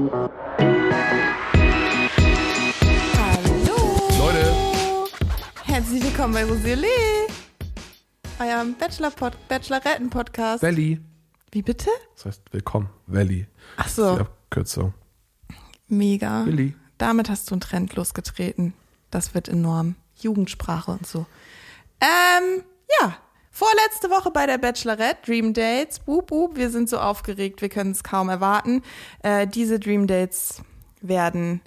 Hallo. Leute, Herzlich willkommen bei Rosierlee. Eurem Bachelor-Pod Bacheloretten-Podcast. Valley. Wie bitte? Das heißt willkommen, Valley. Ach Die Abkürzung. mega. Willi. Damit hast du einen Trend losgetreten. Das wird enorm. Jugendsprache und so. Ähm, ja. Vorletzte Woche bei der Bachelorette, Dream Dates. Boop, boop, wir sind so aufgeregt, wir können es kaum erwarten. Äh, diese Dream Dates werden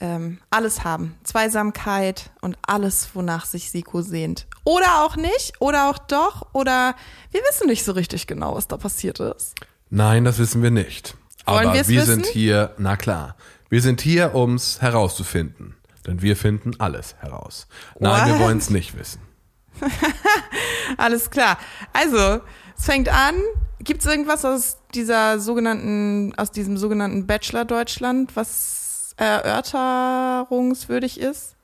ähm, alles haben. Zweisamkeit und alles, wonach sich Siko sehnt. Oder auch nicht, oder auch doch, oder wir wissen nicht so richtig genau, was da passiert ist. Nein, das wissen wir nicht. Aber wir wissen? sind hier, na klar, wir sind hier, ums herauszufinden. Denn wir finden alles heraus. Nein, wir What? wollen es nicht wissen. Alles klar. Also, es fängt an. Gibt es irgendwas aus dieser sogenannten, aus diesem sogenannten Bachelor Deutschland, was erörterungswürdig ist?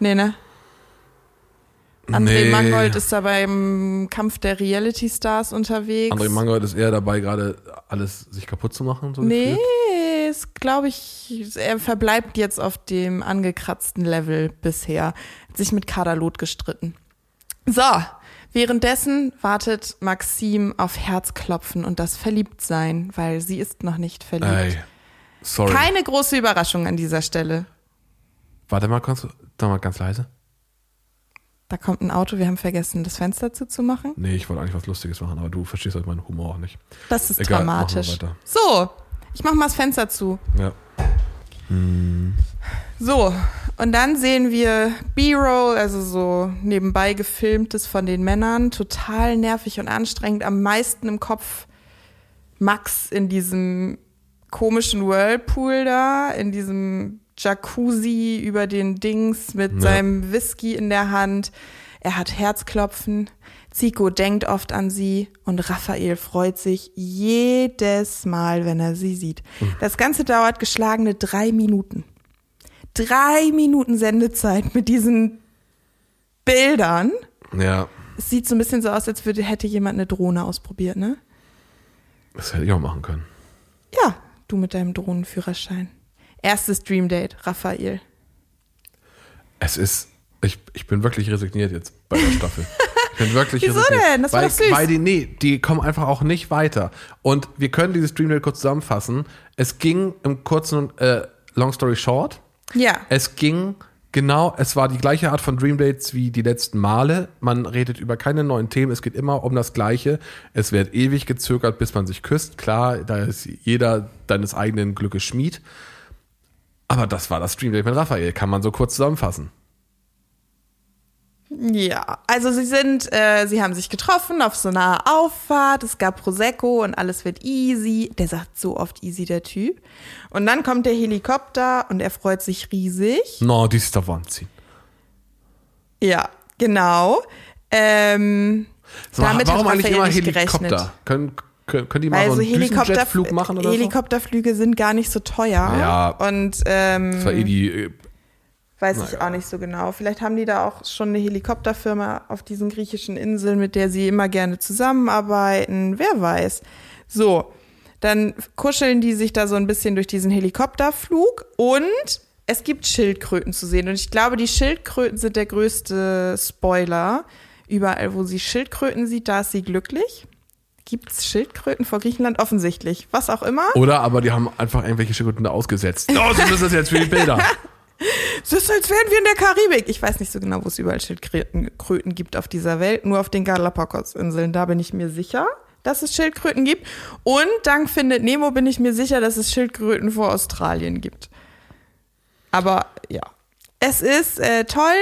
Nee, ne? André Nee. Mangold ist da beim Kampf der Reality Stars unterwegs. André Mangold ist eher dabei, gerade alles sich kaputt zu machen. So Nee. Ist, glaube ich, er verbleibt jetzt auf dem angekratzten Level bisher. Hat sich mit Kaderlot gestritten. So, währenddessen wartet Maxim auf Herzklopfen und das Verliebtsein, weil sie ist noch nicht verliebt. Ey, sorry. Keine große Überraschung an dieser Stelle. Warte mal, kannst du, sag mal ganz leise. Da kommt ein Auto, wir haben vergessen, das Fenster zuzumachen. Nee, ich wollte eigentlich was Lustiges machen, aber du verstehst halt meinen Humor auch nicht. Das ist Egal, dramatisch. So, ich mach mal das Fenster zu. Ja. So, und dann sehen wir B-Roll, also so nebenbei gefilmtes von den Männern, total nervig und anstrengend, am meisten im Kopf Max in diesem komischen Whirlpool da, in diesem Jacuzzi über den Dings mit Ja. seinem Whisky in der Hand. Er hat Herzklopfen. Zico denkt oft an sie und Raphael freut sich jedes Mal, wenn er sie sieht. Das Ganze dauert geschlagene drei Minuten. Drei Minuten Sendezeit mit diesen Bildern. Ja, Es sieht so ein bisschen so aus, als würde, hätte jemand eine Drohne ausprobiert, ne? das hätte ich auch machen können. Ja, du mit deinem Drohnenführerschein. Erstes Dream Date, Raphael. Es ist, ich, ich bin wirklich resigniert jetzt bei der Staffel. Bin wirklich Wieso resigniert. denn? Das war weil, doch süß. Weil die, nee, die kommen einfach auch nicht weiter. Und wir können dieses Dream Date kurz zusammenfassen. Es ging im kurzen, äh, Long Story Short, Ja. es ging genau, es war die gleiche Art von Dream Dates wie die letzten Male. Man redet über keine neuen Themen, es geht immer um das Gleiche. Es wird ewig gezögert, bis man sich küsst. Klar, da ist jeder deines eigenen Glückes Schmied. Aber das war das Dream Date mit Raphael, kann man so kurz zusammenfassen. Ja, also sie sind, äh, sie haben sich getroffen auf so einer Auffahrt, es gab Prosecco und alles wird easy. Der sagt so oft easy, der Typ. Und dann kommt der Helikopter und er freut sich riesig. No, die ist der Wahnsinn. Ja, genau. Ähm, mal, damit warum hat eigentlich immer nicht Helikopter? gerechnet. Können, können, können die mal Weil so so einen Helikopter, Düsenjetflug machen oder Helikopterflüge sind gar nicht so teuer. Ja. Und ähm, so? Das war eh die, äh, Weiß Na ich auch nicht so genau. Vielleicht haben die da auch schon eine Helikopterfirma auf diesen griechischen Inseln, mit der sie immer gerne zusammenarbeiten. Wer weiß. So, dann kuscheln die sich da so ein bisschen durch diesen Helikopterflug und es gibt Schildkröten zu sehen. Und ich glaube, die Schildkröten sind der größte Spoiler. Überall, wo sie Schildkröten sieht, da ist sie glücklich. Gibt es Schildkröten vor Griechenland? Offensichtlich. Was auch immer. oder aber die haben einfach irgendwelche Schildkröten da ausgesetzt. Oh, so ist das jetzt für die Bilder. Es ist, als wären wir in der Karibik. Ich weiß nicht so genau, wo es überall Schildkröten Kröten gibt auf dieser Welt. Nur auf den Galapagos-Inseln. Da bin ich mir sicher, dass es Schildkröten gibt. Und dank Findet Nemo bin ich mir sicher, dass es Schildkröten vor Australien gibt. Aber ja. Es ist äh, toll.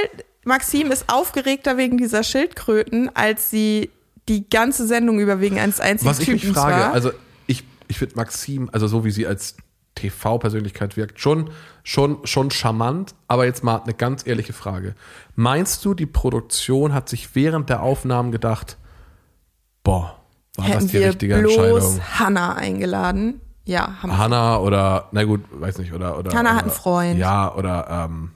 Maxim ist aufgeregter wegen dieser Schildkröten, als sie die ganze Sendung über wegen eines einzigen Was ich mich frage, war. also ich, ich finde Maxim, also so wie sie als TV-Persönlichkeit wirkt, schon, schon, schon charmant, aber jetzt mal eine ganz ehrliche Frage. Meinst du, die Produktion hat sich während der Aufnahmen gedacht, boah, war das hätten die wir richtige bloß Entscheidung? Hannah eingeladen. Ja, haben. Hannah oder, na gut, weiß nicht, oder, oder. Hannah hat einen Freund. Ja, oder, ähm,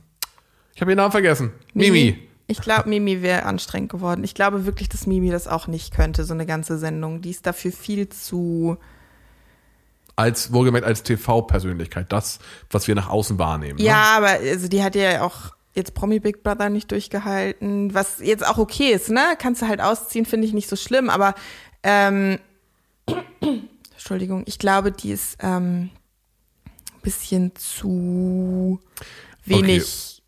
ich habe ihren Namen vergessen. Mimi. Ich glaube, Mimi wäre anstrengend geworden. Ich glaube wirklich, dass Mimi das auch nicht könnte, so eine ganze Sendung. Die ist dafür viel zu. Als, wohlgemerkt, als TV-Persönlichkeit. Das, was wir nach außen wahrnehmen. Ne? Ja, aber also die hat ja auch jetzt Promi Big Brother nicht durchgehalten, was jetzt auch okay ist, ne? Kannst du halt ausziehen, finde ich nicht so schlimm, aber ähm, Entschuldigung, ich glaube, die ist ähm, bisschen zu wenig.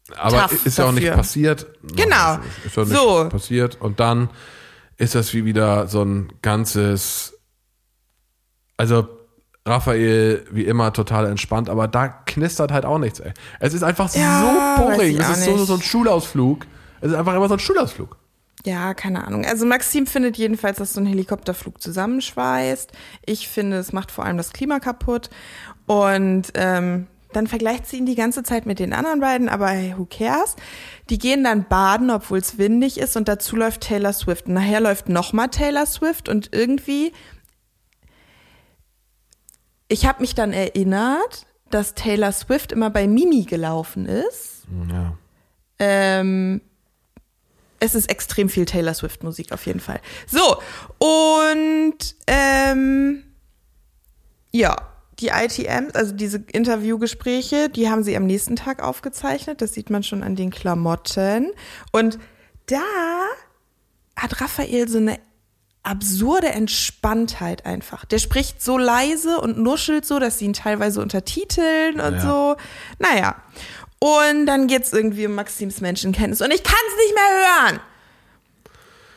Okay. Aber ist ja auch nicht passiert. Genau. Ist, ist ja nicht So. passiert. Und dann ist das wie wieder so ein ganzes, also Raphael wie immer total entspannt, aber da knistert halt auch nichts, ey. Es ist einfach Ja, so boring. Es ist so, so ein Schulausflug. Es ist einfach immer so ein Schulausflug. Ja, keine Ahnung. Also Maxim findet jedenfalls, dass so ein Helikopterflug zusammenschweißt. Ich finde, es macht vor allem das Klima kaputt. Und ähm, dann vergleicht sie ihn die ganze Zeit mit den anderen beiden, aber hey, who cares? Die gehen dann baden, obwohl es windig ist und dazu läuft Taylor Swift. Und nachher läuft nochmal Taylor Swift und irgendwie, ich habe mich dann erinnert, dass Taylor Swift immer bei Mimi gelaufen ist. Ja. Ähm, es ist extrem viel Taylor Swift Musik auf jeden Fall. So, und ähm, ja, die ITMs, also diese Interviewgespräche, die haben sie am nächsten Tag aufgezeichnet. Das sieht man schon an den Klamotten. Und da hat Raphael so eine absurde Entspanntheit einfach. Der spricht so leise und nuschelt so, dass sie ihn teilweise untertiteln und Ja. so. Naja. Und dann geht's irgendwie um Maxims Menschenkenntnis. Und ich kann's nicht mehr hören.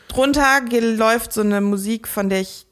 Drunter läuft so eine Musik, von der ich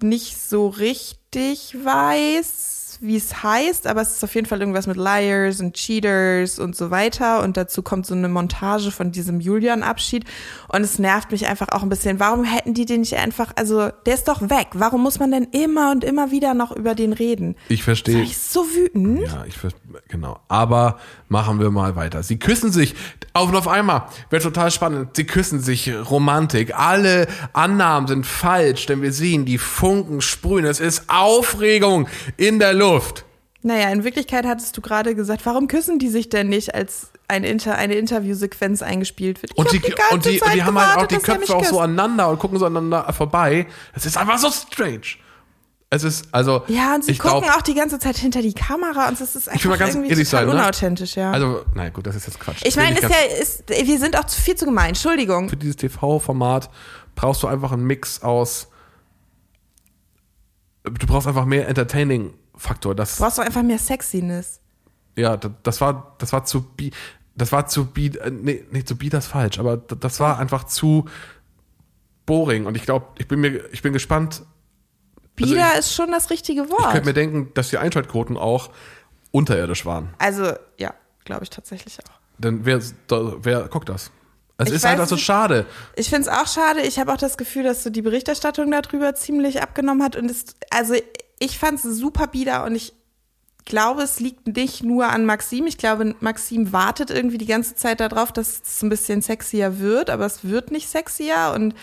nicht so richtig weiß, wie es heißt, aber es ist auf jeden Fall irgendwas mit Liars und Cheaters und so weiter. Und dazu kommt so eine Montage von diesem Julian-Abschied. Und es nervt mich einfach auch ein bisschen. Warum hätten die den nicht einfach, also der ist doch weg. Warum muss man denn immer und immer wieder noch über den reden? Ich War verstehe. ich so wütend? Ja, ich ver- genau. Aber machen wir mal weiter. Sie küssen sich auf und auf einmal. Wird total spannend. Sie küssen sich Romantik. Alle Annahmen sind falsch, denn wir sehen die Funken sprühen. Es ist Aufregung in der Luft. Naja, in Wirklichkeit hattest du gerade gesagt, warum küssen die sich denn nicht, als ein Inter eine Interviewsequenz eingespielt wird? Ich Und die, die ganze und die, die haben halt auch die Köpfe auch so aneinander und gucken so aneinander vorbei. Es ist einfach so strange. Es ist, also. Ja, und sie ich gucken glaub, auch die ganze Zeit hinter die Kamera und es ist einfach will mal ganz irgendwie sein, ne? unauthentisch, ja. Also, naja, gut, das ist jetzt Quatsch. ich meine, ist ja, ist, wir sind auch zu viel zu gemein. Entschuldigung. für dieses TV-Format brauchst du einfach einen Mix aus. Du brauchst einfach mehr Entertaining-Faktor. Das, Du brauchst doch einfach mehr Sexiness. ja, das, das war, das war zu, bi- das war zu, bi- äh, nee, nicht zu bi, das ist falsch, aber das war einfach zu boring. Und ich glaube, ich bin mir, ich bin gespannt. Also Bieder ist schon das richtige Ich könnte mir Wort. denken, dass die Einschaltquoten auch unterirdisch waren. Also, ja, glaube ich tatsächlich auch. Denn wer, wer guckt das? Es Ich ist weiß einfach so nicht. schade. Ich finde es auch schade. Ich habe auch das Gefühl, dass so die Berichterstattung darüber ziemlich abgenommen hat. Und es, also ich fand es super bieder und ich glaube, es liegt nicht nur an Maxim. Ich glaube, Maxim wartet irgendwie die ganze Zeit darauf, dass es ein bisschen sexier wird, aber es wird nicht sexier und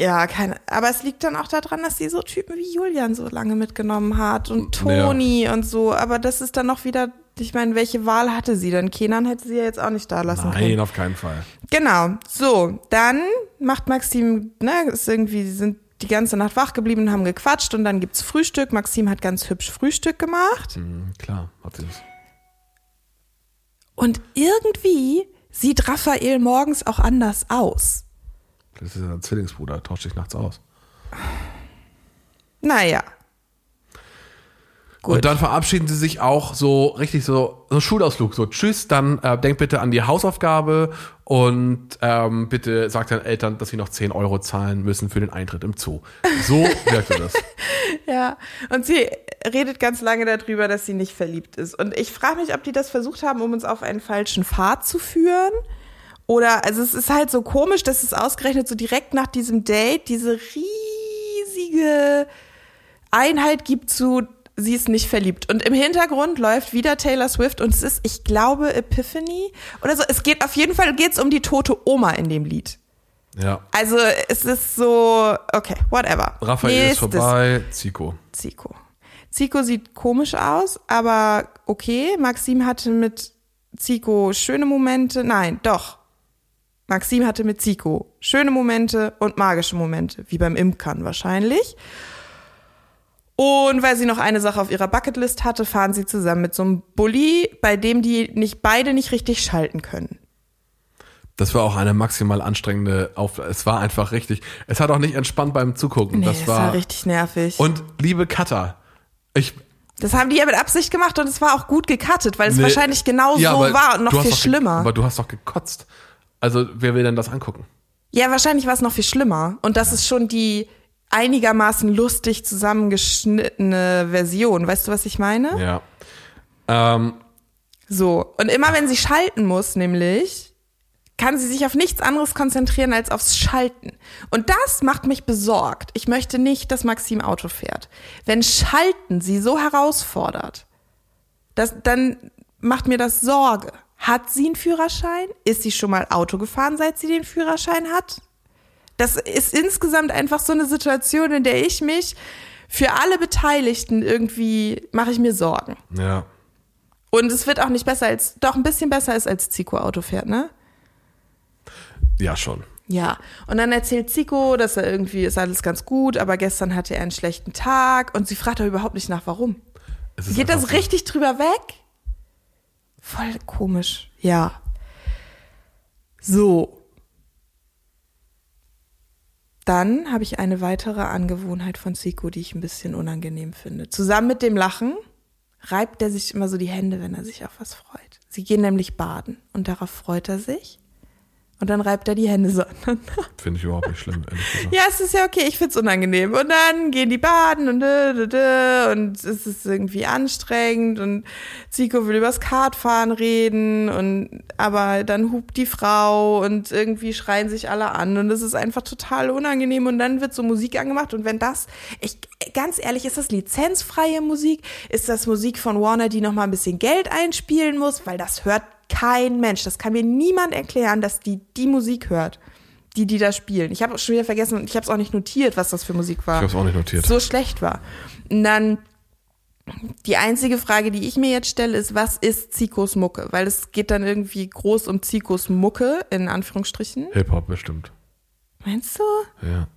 ja, keine, aber es liegt dann auch daran, dass sie so Typen wie Julian so lange mitgenommen hat und Ja. Toni und so. Aber das ist dann noch wieder, ich meine, welche Wahl hatte sie? Denn Kenan hätte sie ja jetzt auch nicht da lassen können. Nein, auf keinen Fall. Genau. So, dann macht Maxim, ne, ist irgendwie, sie sind die ganze Nacht wach geblieben und haben gequatscht und dann gibt's Frühstück. Maxim hat ganz hübsch Frühstück gemacht Mhm, klar, hat sie das. und irgendwie sieht Raphael morgens auch anders aus. Das ist ein Zwillingsbruder, tauscht sich nachts aus. Naja. Gut. Und dann verabschieden sie sich auch so richtig so, so Schulausflug, so tschüss, dann äh, denkt bitte an die Hausaufgabe und ähm, bitte sagt deinen Eltern, dass sie noch 10 Euro zahlen müssen für den Eintritt im Zoo. So wirkte das. Ja, und sie redet ganz lange darüber, dass sie nicht verliebt ist. Und ich frage mich, ob die das versucht haben, um uns auf einen falschen Pfad zu führen. Oder, also es ist halt so komisch, dass es ausgerechnet so direkt nach diesem Date diese riesige Einheit gibt zu, sie ist nicht verliebt. Und im Hintergrund läuft wieder Taylor Swift und es ist, ich glaube, Epiphany oder so. Es geht auf jeden Fall geht's um die tote Oma in dem Lied. Ja. Also es ist so, okay, whatever. Raphael ist Nächstes. vorbei, Zico. Zico. Zico sieht komisch aus, aber okay. Maxim hatte mit Zico schöne Momente. Nein, doch. Maxim hatte mit Zico schöne Momente und magische Momente, wie beim Imkern wahrscheinlich. Und weil sie noch eine Sache auf ihrer Bucketlist hatte, fahren sie zusammen mit so einem Bulli, bei dem die nicht beide nicht richtig schalten können. Das war auch eine maximal anstrengende Aufgabe. Es war einfach richtig. Es hat auch nicht entspannt beim Zugucken. Nee, das das war, war richtig nervig. Und liebe Cutter, ich das haben die ja mit Absicht gemacht und es war auch gut gecuttet, weil es Nee. wahrscheinlich genau Ja, so war und noch viel schlimmer. Aber du hast doch gekotzt. Also wer will denn das angucken? Ja, wahrscheinlich war es noch viel schlimmer. Und das ist schon die einigermaßen lustig zusammengeschnittene Version. Weißt du, was ich meine? Ja. Ähm, So. Und immer wenn sie schalten muss, nämlich, kann sie sich auf nichts anderes konzentrieren als aufs Schalten. Und das macht mich besorgt. Ich möchte nicht, dass Maxim Auto fährt. Wenn Schalten sie so herausfordert, das, dann macht mir das Sorge. Hat sie einen Führerschein? Ist sie schon mal Auto gefahren, seit sie den Führerschein hat? Das ist insgesamt einfach so eine Situation, in der ich mich für alle Beteiligten irgendwie mache ich mir Sorgen. ja. Und es wird auch nicht besser als, doch ein bisschen besser ist, als Zico Auto fährt, ne? Ja, schon. Ja. Und dann erzählt Zico, dass er irgendwie ist alles ganz gut, aber gestern hatte er einen schlechten Tag und sie fragt aber überhaupt nicht nach, warum. Geht das richtig drüber weg? Voll komisch. Ja. So. Dann habe ich eine weitere Angewohnheit von Zico, die ich ein bisschen unangenehm finde. Zusammen mit dem Lachen reibt er sich immer so die Hände, wenn er sich auf was freut. Sie gehen nämlich baden und darauf freut er sich. Und dann reibt er die Hände so aneinander. Finde ich überhaupt nicht schlimm, ehrlich gesagt. Ja, es ist ja okay, ich find's unangenehm. Und dann gehen die baden und und es ist irgendwie anstrengend und Zico will übers Kartfahren reden und aber dann hupt die Frau und irgendwie schreien sich alle an und es ist einfach total unangenehm und dann wird so Musik angemacht und wenn das, ich ganz ehrlich, ist das lizenzfreie Musik? Ist das Musik von Warner, die noch mal ein bisschen Geld einspielen muss, weil das hört kein Mensch. Das kann mir niemand erklären, dass die die Musik hört die, die da spielen. Ich habe schon wieder vergessen und ich habe es auch nicht notiert, was das für Musik war. Ich habe es auch nicht notiert. So schlecht war. Und dann die einzige Frage, die ich mir jetzt stelle, ist, was ist Zikos Mucke? Weil es geht dann irgendwie groß um Zikos Mucke, in Anführungsstrichen. Hip-Hop bestimmt. Meinst du? Ja.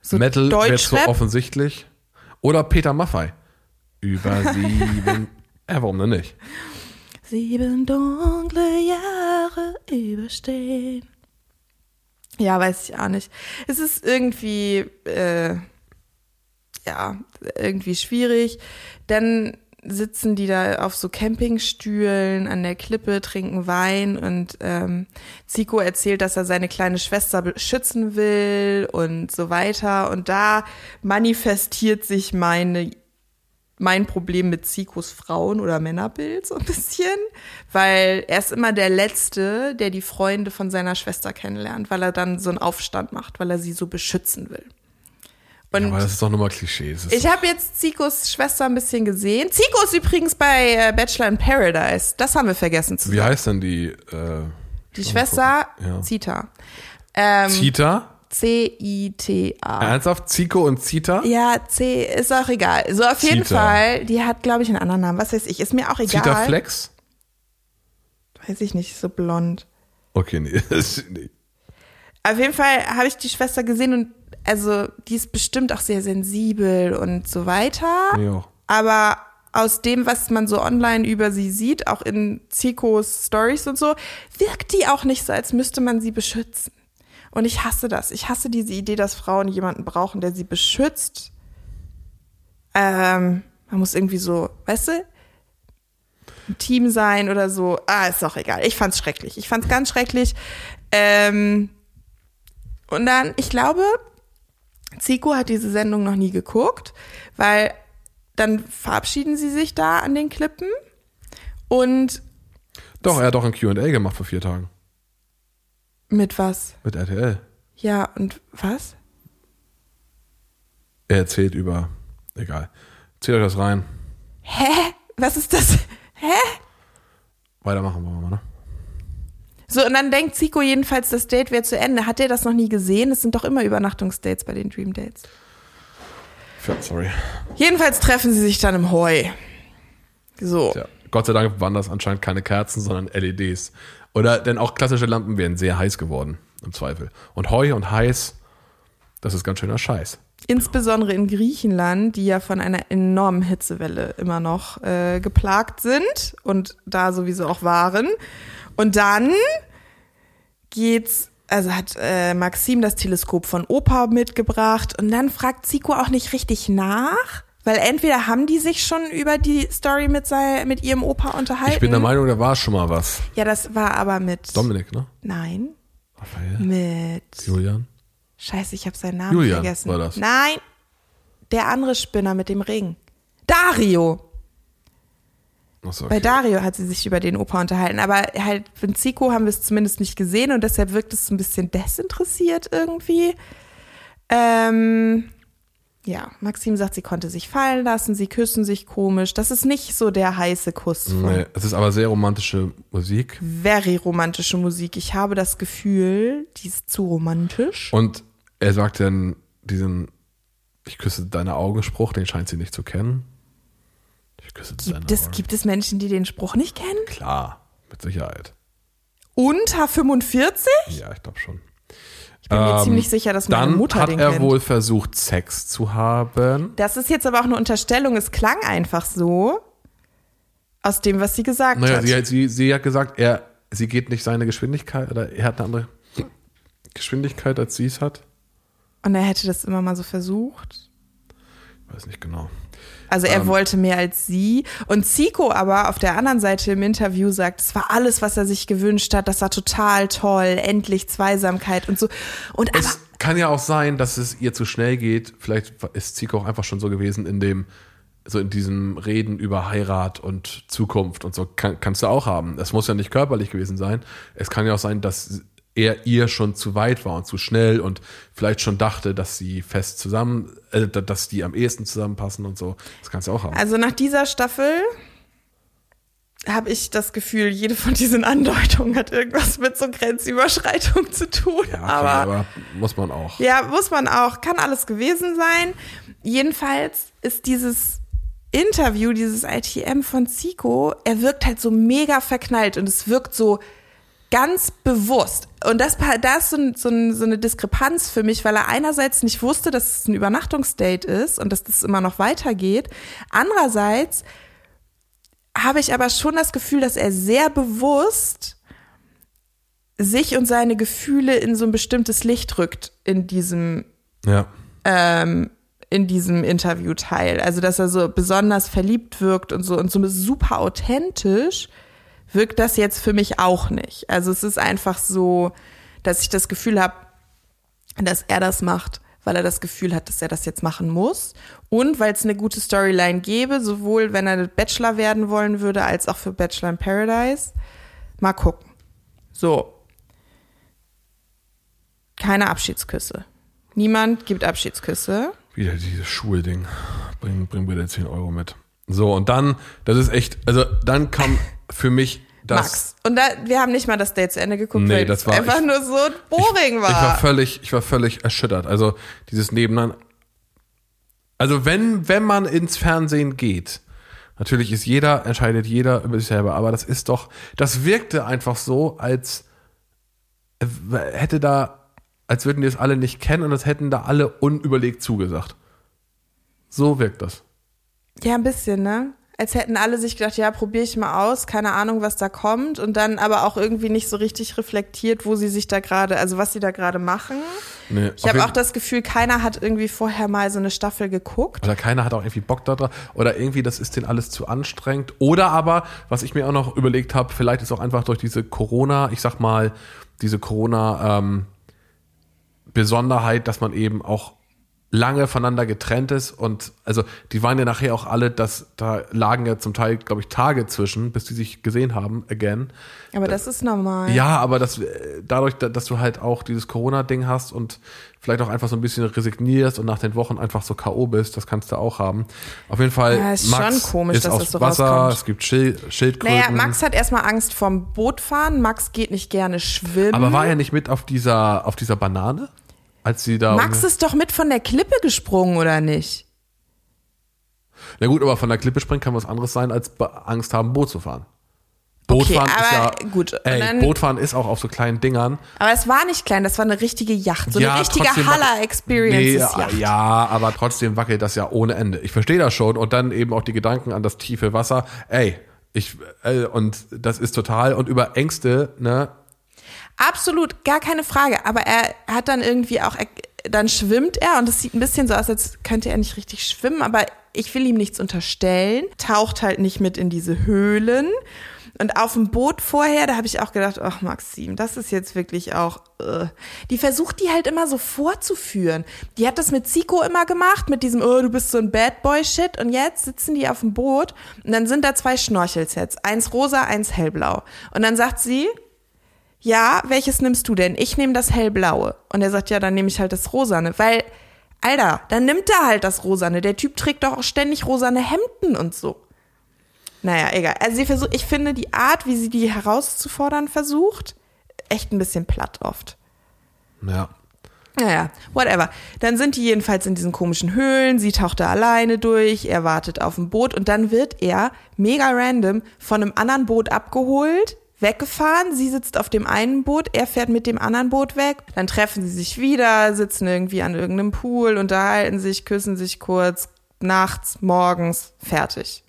So Metal wäre so offensichtlich. Oder Peter Maffei. Über sieben. ja, warum denn nicht? Sieben dunkle Jahre überstehen. Ja, weiß ich auch nicht. Es ist irgendwie, äh, ja, irgendwie schwierig. Dann sitzen die da auf so Campingstühlen an der Klippe, trinken Wein und ähm, Zico erzählt, dass er seine kleine Schwester beschützen will und so weiter. Und da manifestiert sich meine mein Problem mit Zikos Frauen- oder Männerbild so ein bisschen, weil er ist immer der Letzte, der die Freunde von seiner Schwester kennenlernt, weil er dann so einen Aufstand macht, weil er sie so beschützen will. Und Aber das ist doch nur mal Klischee. Ich habe jetzt Zikos Schwester ein bisschen gesehen. Zico ist übrigens bei äh, Bachelor in Paradise. Das haben wir vergessen zu wie sagen. heißt denn die? Äh, Die Schwester Ja. Zita. Ähm, Zita? C-I-T-A. Ernsthaft? Zico und Zita? Ja, C ist auch egal. So auf jeden Zita. Fall, die hat, glaube ich, einen anderen Namen. Was weiß ich, ist mir auch egal. Zita Flex? Weiß ich nicht, so blond. Okay, nee. Auf jeden Fall habe ich die Schwester gesehen und also die ist bestimmt auch sehr sensibel und so weiter. Auch. Aber aus dem, was man so online über sie sieht, auch in Zikos Stories und so, wirkt die auch nicht so, als müsste man sie beschützen. Und ich hasse das. Ich hasse diese Idee, dass Frauen jemanden brauchen, der sie beschützt. Ähm, man muss irgendwie so, weißt du, ein Team sein oder so. Ah, ist doch egal. Ich fand's schrecklich. Ich fand's ganz schrecklich. Ähm, und dann, ich glaube, Zico hat diese Sendung noch nie geguckt, weil dann verabschieden sie sich da an den Klippen und Doch, er hat doch ein Q&A gemacht vor vier Tagen. Mit was? Mit RTL. Ja, und was? Er erzählt über, egal. Zieht euch das rein. Hä? Was ist das? Hä? Weitermachen wollen wir mal, ne? So, und dann denkt Zico jedenfalls, das Date wäre zu Ende. Hat er das noch nie gesehen? Es sind doch immer Übernachtungsdates bei den Dream Dates. Ja, sorry. Jedenfalls treffen sie sich dann im Heu. So. Tja, Gott sei Dank waren das anscheinend keine Kerzen, sondern LEDs. Oder denn auch klassische Lampen wären sehr heiß geworden, im Zweifel. Und Heu und heiß, das ist ganz schöner Scheiß. insbesondere in Griechenland, die ja von einer enormen Hitzewelle immer noch äh, geplagt sind und da sowieso auch waren. Und dann geht's, also hat äh, Maxim das Teleskop von Opa mitgebracht und dann fragt Zico auch nicht richtig nach. Weil entweder haben die sich schon über die Story mit, sei, mit ihrem Opa unterhalten. Ich bin der Meinung, da war schon mal was. Ja, das war aber mit. Dominik, ne? Nein. Raphael. Mit. Julian. Scheiße, ich habe seinen Namen Julian vergessen. war das. Nein. Der andere Spinner mit dem Ring. Dario. Bei okay. Dario hat sie sich über den Opa unterhalten. Aber halt von Zico haben wir es zumindest nicht gesehen und deshalb wirkt es so ein bisschen desinteressiert irgendwie. Ähm, ja, Maxim sagt, sie konnte sich fallen lassen, sie küssen sich komisch. Das ist nicht so der heiße Kuss Nee, es ist aber sehr romantische Musik. very romantische Musik. Ich habe das Gefühl, die ist zu romantisch. Und er sagt dann diesen Ich küsse deine Augenspruch, den scheint sie nicht zu kennen. Ich küsse deine Gibt es, Augen. gibt es Menschen, die den Spruch nicht kennen? Klar, mit Sicherheit. Unter 45? Ja, ich glaube schon. Ich bin mir Ähm, ziemlich sicher, dass meine Dann Mutter hat den er kennt. wohl versucht, Sex zu haben. Das ist jetzt aber auch eine Unterstellung. Es klang einfach so aus dem, was sie gesagt Naja, hat. sie, sie, sie hat gesagt, er, sie geht nicht seine Geschwindigkeit oder er hat eine andere Geschwindigkeit, als sie es hat. Und er hätte das immer mal so versucht. Weiß nicht genau. Also er Ähm. wollte mehr als sie. Und Zico aber auf der anderen Seite im Interview sagt, es war alles, was er sich gewünscht hat. Das war total toll. Endlich Zweisamkeit und so. Und aber Es kann ja auch sein, dass es ihr zu schnell geht. Vielleicht ist Zico auch einfach schon so gewesen in dem, so in diesem Reden über Heirat und Zukunft und so. Kann, kannst du auch haben. Es muss ja nicht körperlich gewesen sein. Es kann ja auch sein, dass er ihr schon zu weit war und zu schnell und vielleicht schon dachte, dass sie fest zusammen, äh, dass die am ehesten zusammenpassen und so. Das kannst du auch haben. Also nach dieser Staffel habe ich das Gefühl, jede von diesen Andeutungen hat irgendwas mit so Grenzüberschreitung zu tun. ja, aber, aber muss man auch. ja, muss man auch. Kann alles gewesen sein. Jedenfalls ist dieses Interview, dieses ITM von Zico, er wirkt halt so mega verknallt und es wirkt so ganz bewusst. Und das, da ist so, so, so eine Diskrepanz für mich, weil er einerseits nicht wusste, dass es ein Übernachtungsdate ist und dass das immer noch weitergeht. Andererseits habe ich aber schon das Gefühl, dass er sehr bewusst sich und seine Gefühle in so ein bestimmtes Licht rückt in diesem Ja. ähm, in diesem Interviewteil. Also, dass er so besonders verliebt wirkt und so und so super authentisch wirkt das jetzt für mich auch nicht. Also, es ist einfach so, dass ich das Gefühl habe, dass er das macht, weil er das Gefühl hat, dass er das jetzt machen muss und weil es eine gute Storyline gäbe, sowohl wenn er Bachelor werden wollen würde, als auch für Bachelor in Paradise. Mal gucken. So. Keine Abschiedsküsse. Niemand gibt Abschiedsküsse. Wieder dieses Schulding. Bring, bring bitte 10 Euro mit. So, und dann, das ist echt, also dann kam für mich das. Max. Und da, wir haben nicht mal das Date zu Ende geguckt, Nee, weil das es war- einfach ich- nur so boring war. Ich war völlig, ich war völlig erschüttert. Also dieses Nebenan. Also wenn, wenn man ins Fernsehen geht, natürlich ist jeder, entscheidet jeder über sich selber, aber das ist doch, das wirkte einfach so, als äh, hätte da, als würden die es alle nicht kennen und als hätten da alle unüberlegt zugesagt. So wirkt das. ja, ein bisschen, ne? Als hätten alle sich gedacht, ja, probiere ich mal aus, keine Ahnung, was da kommt. Und dann aber auch irgendwie nicht so richtig reflektiert, wo sie sich da gerade, also was sie da gerade machen. Nee, Ich habe auch das Gefühl, keiner hat irgendwie vorher mal so eine Staffel geguckt. Oder keiner hat auch irgendwie Bock da drauf. Oder irgendwie, das ist denen alles zu anstrengend. Oder aber, was ich mir auch noch überlegt habe, vielleicht ist auch einfach durch diese Corona, ich sag mal, diese Corona ähm, Besonderheit, dass man eben auch lange voneinander getrennt ist und also die waren ja nachher auch alle, dass da lagen ja zum Teil, glaube ich, Tage zwischen, bis die sich gesehen haben, again. Aber das ist normal. Ja, aber das, äh, dadurch, da- dass du halt auch dieses Corona-Ding hast und vielleicht auch einfach so ein bisschen resignierst und nach den Wochen einfach so K.O. bist, das kannst du auch haben. Auf jeden Fall, Ja, ist Max schon komisch, ist dass das so Wasser, rauskommt. es gibt Schil Schildkröten. Naja, Max hat erstmal Angst vorm Bootfahren. Max geht nicht gerne schwimmen. aber war er nicht mit auf dieser, auf dieser Banane? Als sie da. Max ist doch mit von der Klippe gesprungen, oder nicht? Na gut, aber von der Klippe springen kann was anderes sein, als Angst haben, Boot zu fahren. Boot Bootfahren ist ja, gut. Ey, dann- Bootfahren ist auch auf so kleinen Dingern. Aber es war nicht klein, das war eine richtige Yacht. So ja, eine richtige trotzdem wackelt- Haller-Experiences Nee, ja, aber trotzdem wackelt das ja ohne Ende. Ich verstehe das schon und dann eben auch die Gedanken an das tiefe Wasser. Ey, ich äh, und das ist total und über Ängste, ne? Absolut, gar keine Frage. Aber er hat dann irgendwie auch, dann schwimmt er und es sieht ein bisschen so aus, als könnte er nicht richtig schwimmen, aber ich will ihm nichts unterstellen. Taucht halt nicht mit in diese Höhlen. Und auf dem Boot vorher, da habe ich auch gedacht, ach Maxim, das ist jetzt wirklich auch. Äh. Die versucht die halt immer so vorzuführen. Die hat das mit Zico immer gemacht, mit diesem, oh, du bist so ein Bad Boy Shit. Und jetzt sitzen die auf dem Boot und dann sind da zwei Schnorchelsets, eins rosa, eins hellblau. Und dann sagt sie, ja, welches nimmst du denn? Ich nehme das hellblaue. Und er sagt, ja, dann nehme ich halt das rosane, weil, Alter, dann nimmt er halt das rosane. Der Typ trägt doch auch ständig rosane Hemden und so. Naja, egal. Also sie versucht, ich finde die Art, wie sie die herauszufordern versucht, echt ein bisschen platt oft. Ja. Naja, whatever. Dann sind die jedenfalls in diesen komischen Höhlen, sie taucht da alleine durch, er wartet auf dem Boot und dann wird er mega random von einem anderen Boot abgeholt, weggefahren, sie sitzt auf dem einen Boot, er fährt mit dem anderen Boot weg, dann treffen sie sich wieder, sitzen irgendwie an irgendeinem Pool, unterhalten sich, küssen sich kurz, nachts, morgens, fertig.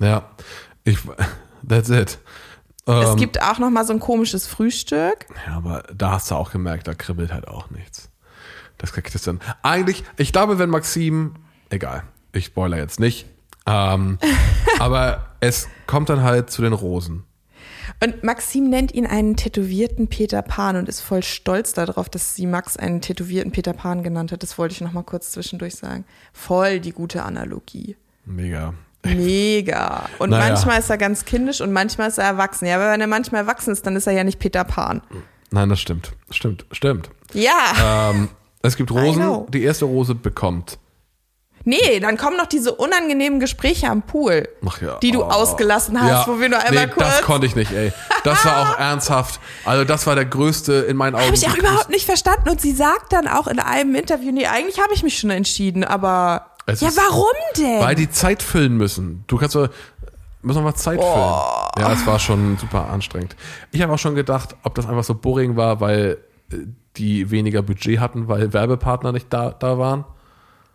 Ja. Ich that's it. Es Ähm, gibt auch noch mal so ein komisches Frühstück. Ja, aber da hast du auch gemerkt, da kribbelt halt auch nichts. Das kriegt es dann. Eigentlich, ich glaube, wenn Maxim, egal, ich spoiler jetzt nicht, ähm, aber es kommt dann halt zu den Rosen. Und Maxim nennt ihn einen tätowierten Peter Pan und ist voll stolz darauf, dass sie Max einen tätowierten Peter Pan genannt hat. Das wollte ich noch mal kurz zwischendurch sagen. Voll die gute Analogie. Mega. Mega. Und Naja. manchmal ist er ganz kindisch und manchmal ist er erwachsen. Ja, aber wenn er manchmal erwachsen ist, dann ist er ja nicht Peter Pan. Nein, das stimmt. Stimmt, stimmt. Ja. Ähm, es gibt. Rosen, die erste Rose bekommt. Nee, dann kommen noch diese unangenehmen Gespräche am Pool, Ach ja. die du Oh. ausgelassen hast, Ja, wo wir nur einmal nee, kurz. Das konnte ich nicht, ey. Das war auch ernsthaft. Also, das war der größte in meinen Augen. Habe ich auch überhaupt nicht verstanden. Und sie sagt dann auch in einem Interview, nee, eigentlich habe ich mich schon entschieden, aber. Es ja, warum denn? Weil die Zeit füllen müssen. Du kannst so, müssen wir mal Zeit füllen. Ja, es war schon super anstrengend. Ich habe auch schon gedacht, ob das einfach so boring war, weil äh, die weniger Budget hatten, weil Werbepartner nicht da, da waren.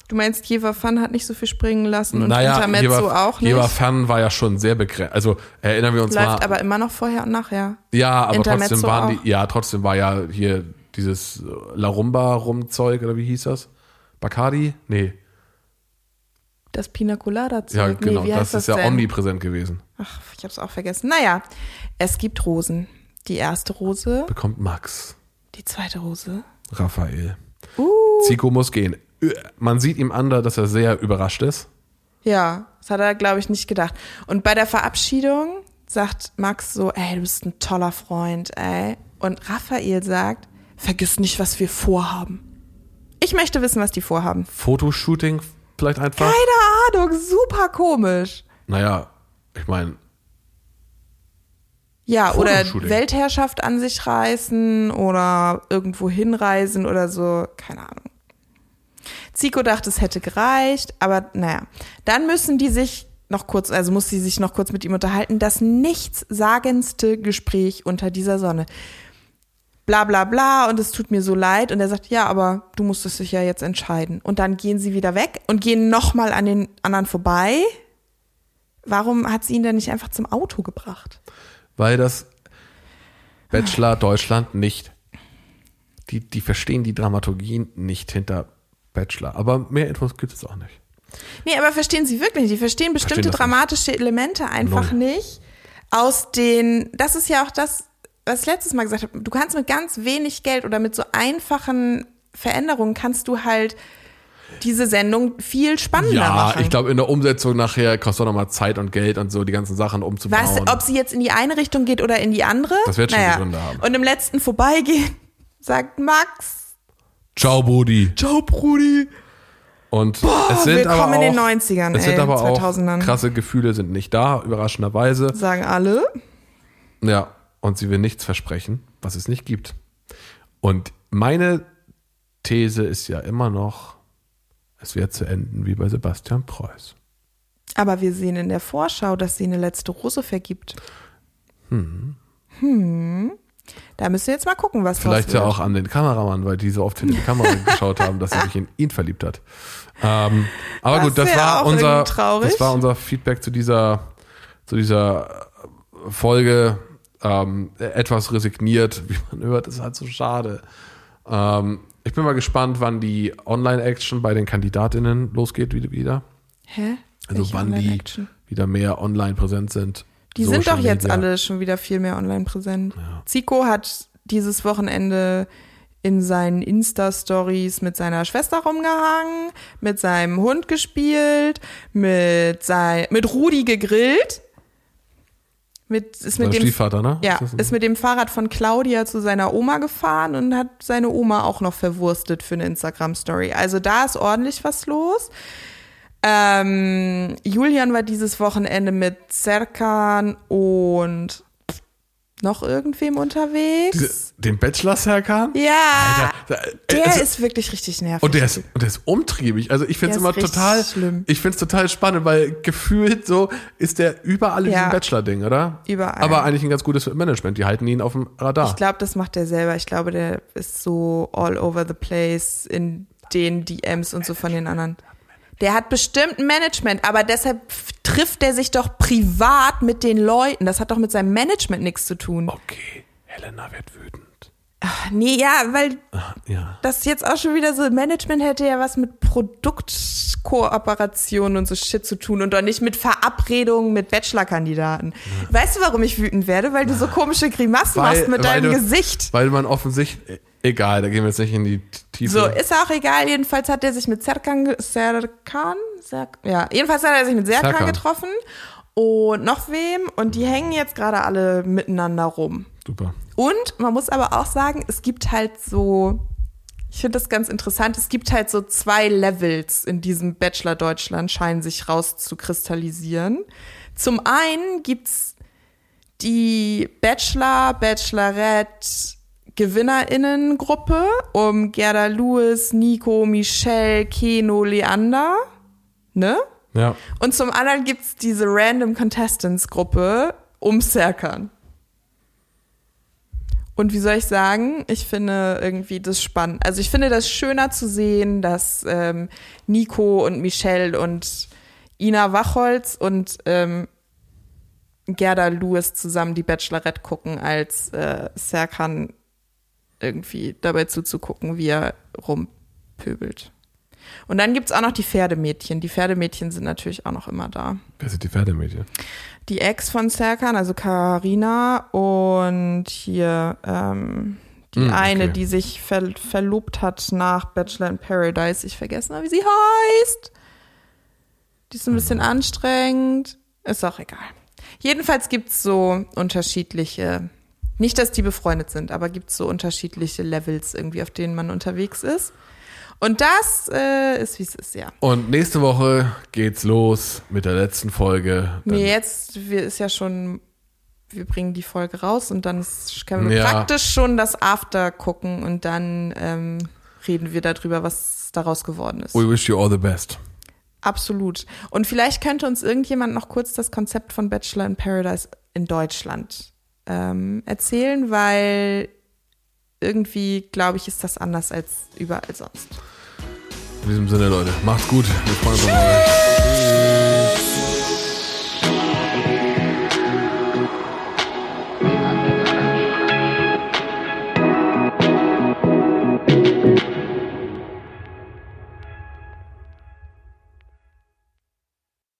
Du meinst, Jever Fun hat nicht so viel springen lassen und naja, Intermezzo auch nicht? Jever Fern war ja schon sehr begrenzt. Also erinnern wir uns Läuft mal. aber immer noch vorher und nachher. ja, aber Intermezzo trotzdem waren auch. die, ja, trotzdem war ja hier dieses La Rumba Rumzeug oder wie hieß das? Bacardi? Nee. Das Pina Colada Zeug. Ja, genau. nee, heißt das ist ja denn? omnipräsent gewesen. Ach, ich hab's auch vergessen. Naja, es gibt Rosen. Die erste Rose, Bekommt Max. die zweite Rose. Raphael. Uh. Zico muss gehen. Man sieht ihm an, dass er sehr überrascht ist. Ja, das hat er, glaube ich, nicht gedacht. Und bei der Verabschiedung sagt Max so, ey, du bist ein toller Freund, ey. Und Raphael sagt, vergiss nicht, was wir vorhaben. Ich möchte wissen, was die vorhaben. Fotoshooting vielleicht einfach. Keine Ahnung, super komisch. Naja, ich meine, Ja, oder. Weltherrschaft an sich reißen oder irgendwo hinreisen oder so, keine Ahnung. Zico dachte, es hätte gereicht, aber naja. Dann müssen die sich noch kurz, also muss sie sich noch kurz mit ihm unterhalten, das nichtssagendste Gespräch unter dieser Sonne. Bla bla bla und es tut mir so leid und er sagt, ja, aber du musstest dich ja jetzt entscheiden. Und dann gehen sie wieder weg und gehen nochmal an den anderen vorbei. Warum hat sie ihn denn nicht einfach zum Auto gebracht? weil das Bachelor Deutschland nicht, die, die verstehen die Dramaturgien nicht hinter Bachelor. Aber mehr Infos gibt es auch nicht. Nee, aber verstehen sie wirklich nicht. Die verstehen bestimmte das dramatische Elemente einfach Null. nicht. Aus den, das ist ja auch das, was ich letztes Mal gesagt habe. Du kannst mit ganz wenig Geld oder mit so einfachen Veränderungen kannst du halt diese Sendung viel spannender Ja, machen. ich glaube, in der Umsetzung nachher kostet auch nochmal Zeit und Geld und so, die ganzen Sachen umzubauen. Was, ob sie jetzt in die eine Richtung geht oder in die andere? Das wird schon Gründe haben. Und im letzten Vorbeigehen sagt Max, Ciao, Brudi. ciao Brudi. Und es sind willkommen aber auch, in den 90ern, Es sind ey, aber auch 2000ern. krasse Gefühle sind nicht da, überraschenderweise. Sagen alle. Ja, und sie will nichts versprechen, was es nicht gibt. Und meine These ist ja immer noch, es wird zu enden wie bei Sebastian Preuß. Aber wir sehen in der Vorschau, dass sie eine letzte Rose vergibt. Hm. Da müsst ihr jetzt mal gucken, was Vielleicht ja auch an den Kameramann, weil die so oft hinter die Kamera geschaut haben, dass er sich in ihn verliebt hat. Ähm, aber Das gut, das war unser, das war unser Feedback zu dieser, zu dieser Folge. Ähm, etwas resigniert, wie man hört, ist halt so schade. Ähm, ich bin mal gespannt, wann die Online-Action bei den Kandidatinnen losgeht wieder. Hä? Also Welche wann die wieder mehr online präsent sind. Die sind Social doch jetzt alle schon wieder viel mehr online präsent. Zico hat dieses Wochenende in seinen Insta-Stories mit seiner Schwester rumgehangen, mit seinem Hund gespielt, mit, sein, mit Rudi gegrillt. Mit, ist mit dem, ne? ja, ein- ist mit dem Fahrrad von Claudia zu seiner Oma gefahren und hat seine Oma auch noch verwurstet für eine Instagram-Story. Also da ist ordentlich was los. Ähm, Julian war dieses Wochenende mit Serkan und noch irgendwem unterwegs. Den Bachelor Serkan? ja, Alter, der also- ist wirklich richtig nervig. Und der ist, und der ist umtriebig. Also ich finde es Der immer total, schlimm. ich finde es total spannend, weil gefühlt so ist der überall in Ja. diesem Bachelor-Ding, oder? Überall. Aber eigentlich ein ganz gutes Management. Die halten ihn auf dem Radar. Ich glaube, das macht er selber. Ich glaube, der ist so all over the place in den DMs und so von den anderen. Der hat bestimmt ein Management, aber deshalb trifft er sich doch privat mit den Leuten. Das hat doch mit seinem Management nichts zu tun. okay, Helena wird wütend. Ach, nee, ja, weil Ah, Ja. das jetzt auch schon wieder so Management hätte ja was mit Produktkooperation und so Shit zu tun und doch nicht mit Verabredungen mit Bachelor-Kandidaten. Weißt du, warum ich wütend werde? Weil du so komische Grimassen machst mit deinem du- Gesicht. Weil man offensichtlich, egal, da gehen wir jetzt nicht in die Tiefe. So, ist auch egal. Jedenfalls hat er sich mit Serkan, Serkan, Serk, ja, jedenfalls hat er sich mit Serkan, Serkan. getroffen und noch wem und die hängen jetzt gerade alle miteinander rum. Super. Und man muss aber auch sagen, es gibt halt so, ich finde das ganz interessant, es gibt halt so zwei Levels in diesem Bachelor Deutschland, scheinen sich rauszukristallisieren. Zum einen gibt's die Bachelor, Bachelorette, GewinnerInnen-Gruppe um Gerda Lewis, Nico, Michelle, Keno, Leander, ne? Ja. Und zum anderen gibt's diese Random Contestants-Gruppe um Serkan. Und wie soll ich sagen, ich finde irgendwie das spannend. Also ich finde das schöner zu sehen, dass ähm, Nico und Michelle und Ina Wachholz und ähm, Gerda Lewis zusammen die Bachelorette gucken, als äh, Serkan irgendwie dabei zuzugucken, wie er rumpöbelt. Und dann gibt's auch noch die Pferdemädchen. Die Pferdemädchen sind natürlich auch noch immer da. Wer sind die Pferdemädchen? Die Ex von Serkan, also Karina und hier ähm, die Hm, okay. eine, die sich ver verlobt hat nach Bachelor in Paradise. Ich vergesse mal, wie sie heißt. Die ist ein bisschen Hm. anstrengend. Ist auch egal. Jedenfalls gibt's so unterschiedliche, nicht, dass die befreundet sind, aber gibt's so unterschiedliche Levels irgendwie, auf denen man unterwegs ist. Und das äh, ist, wie es ist, ja. Und nächste Woche geht's los mit der letzten Folge. Dann- Nee, jetzt wir ist ja schon, wir bringen die Folge raus und dann ist, können wir Ja. praktisch schon das After gucken und dann ähm, reden wir darüber, was daraus geworden ist. We wish you all the best. Absolut. Und vielleicht könnte uns irgendjemand noch kurz das Konzept von Bachelor in Paradise in Deutschland ähm, erzählen, weil irgendwie, glaube ich, ist das anders als überall sonst. In diesem Sinne, Leute, macht's gut. Wir freuen uns auf euch.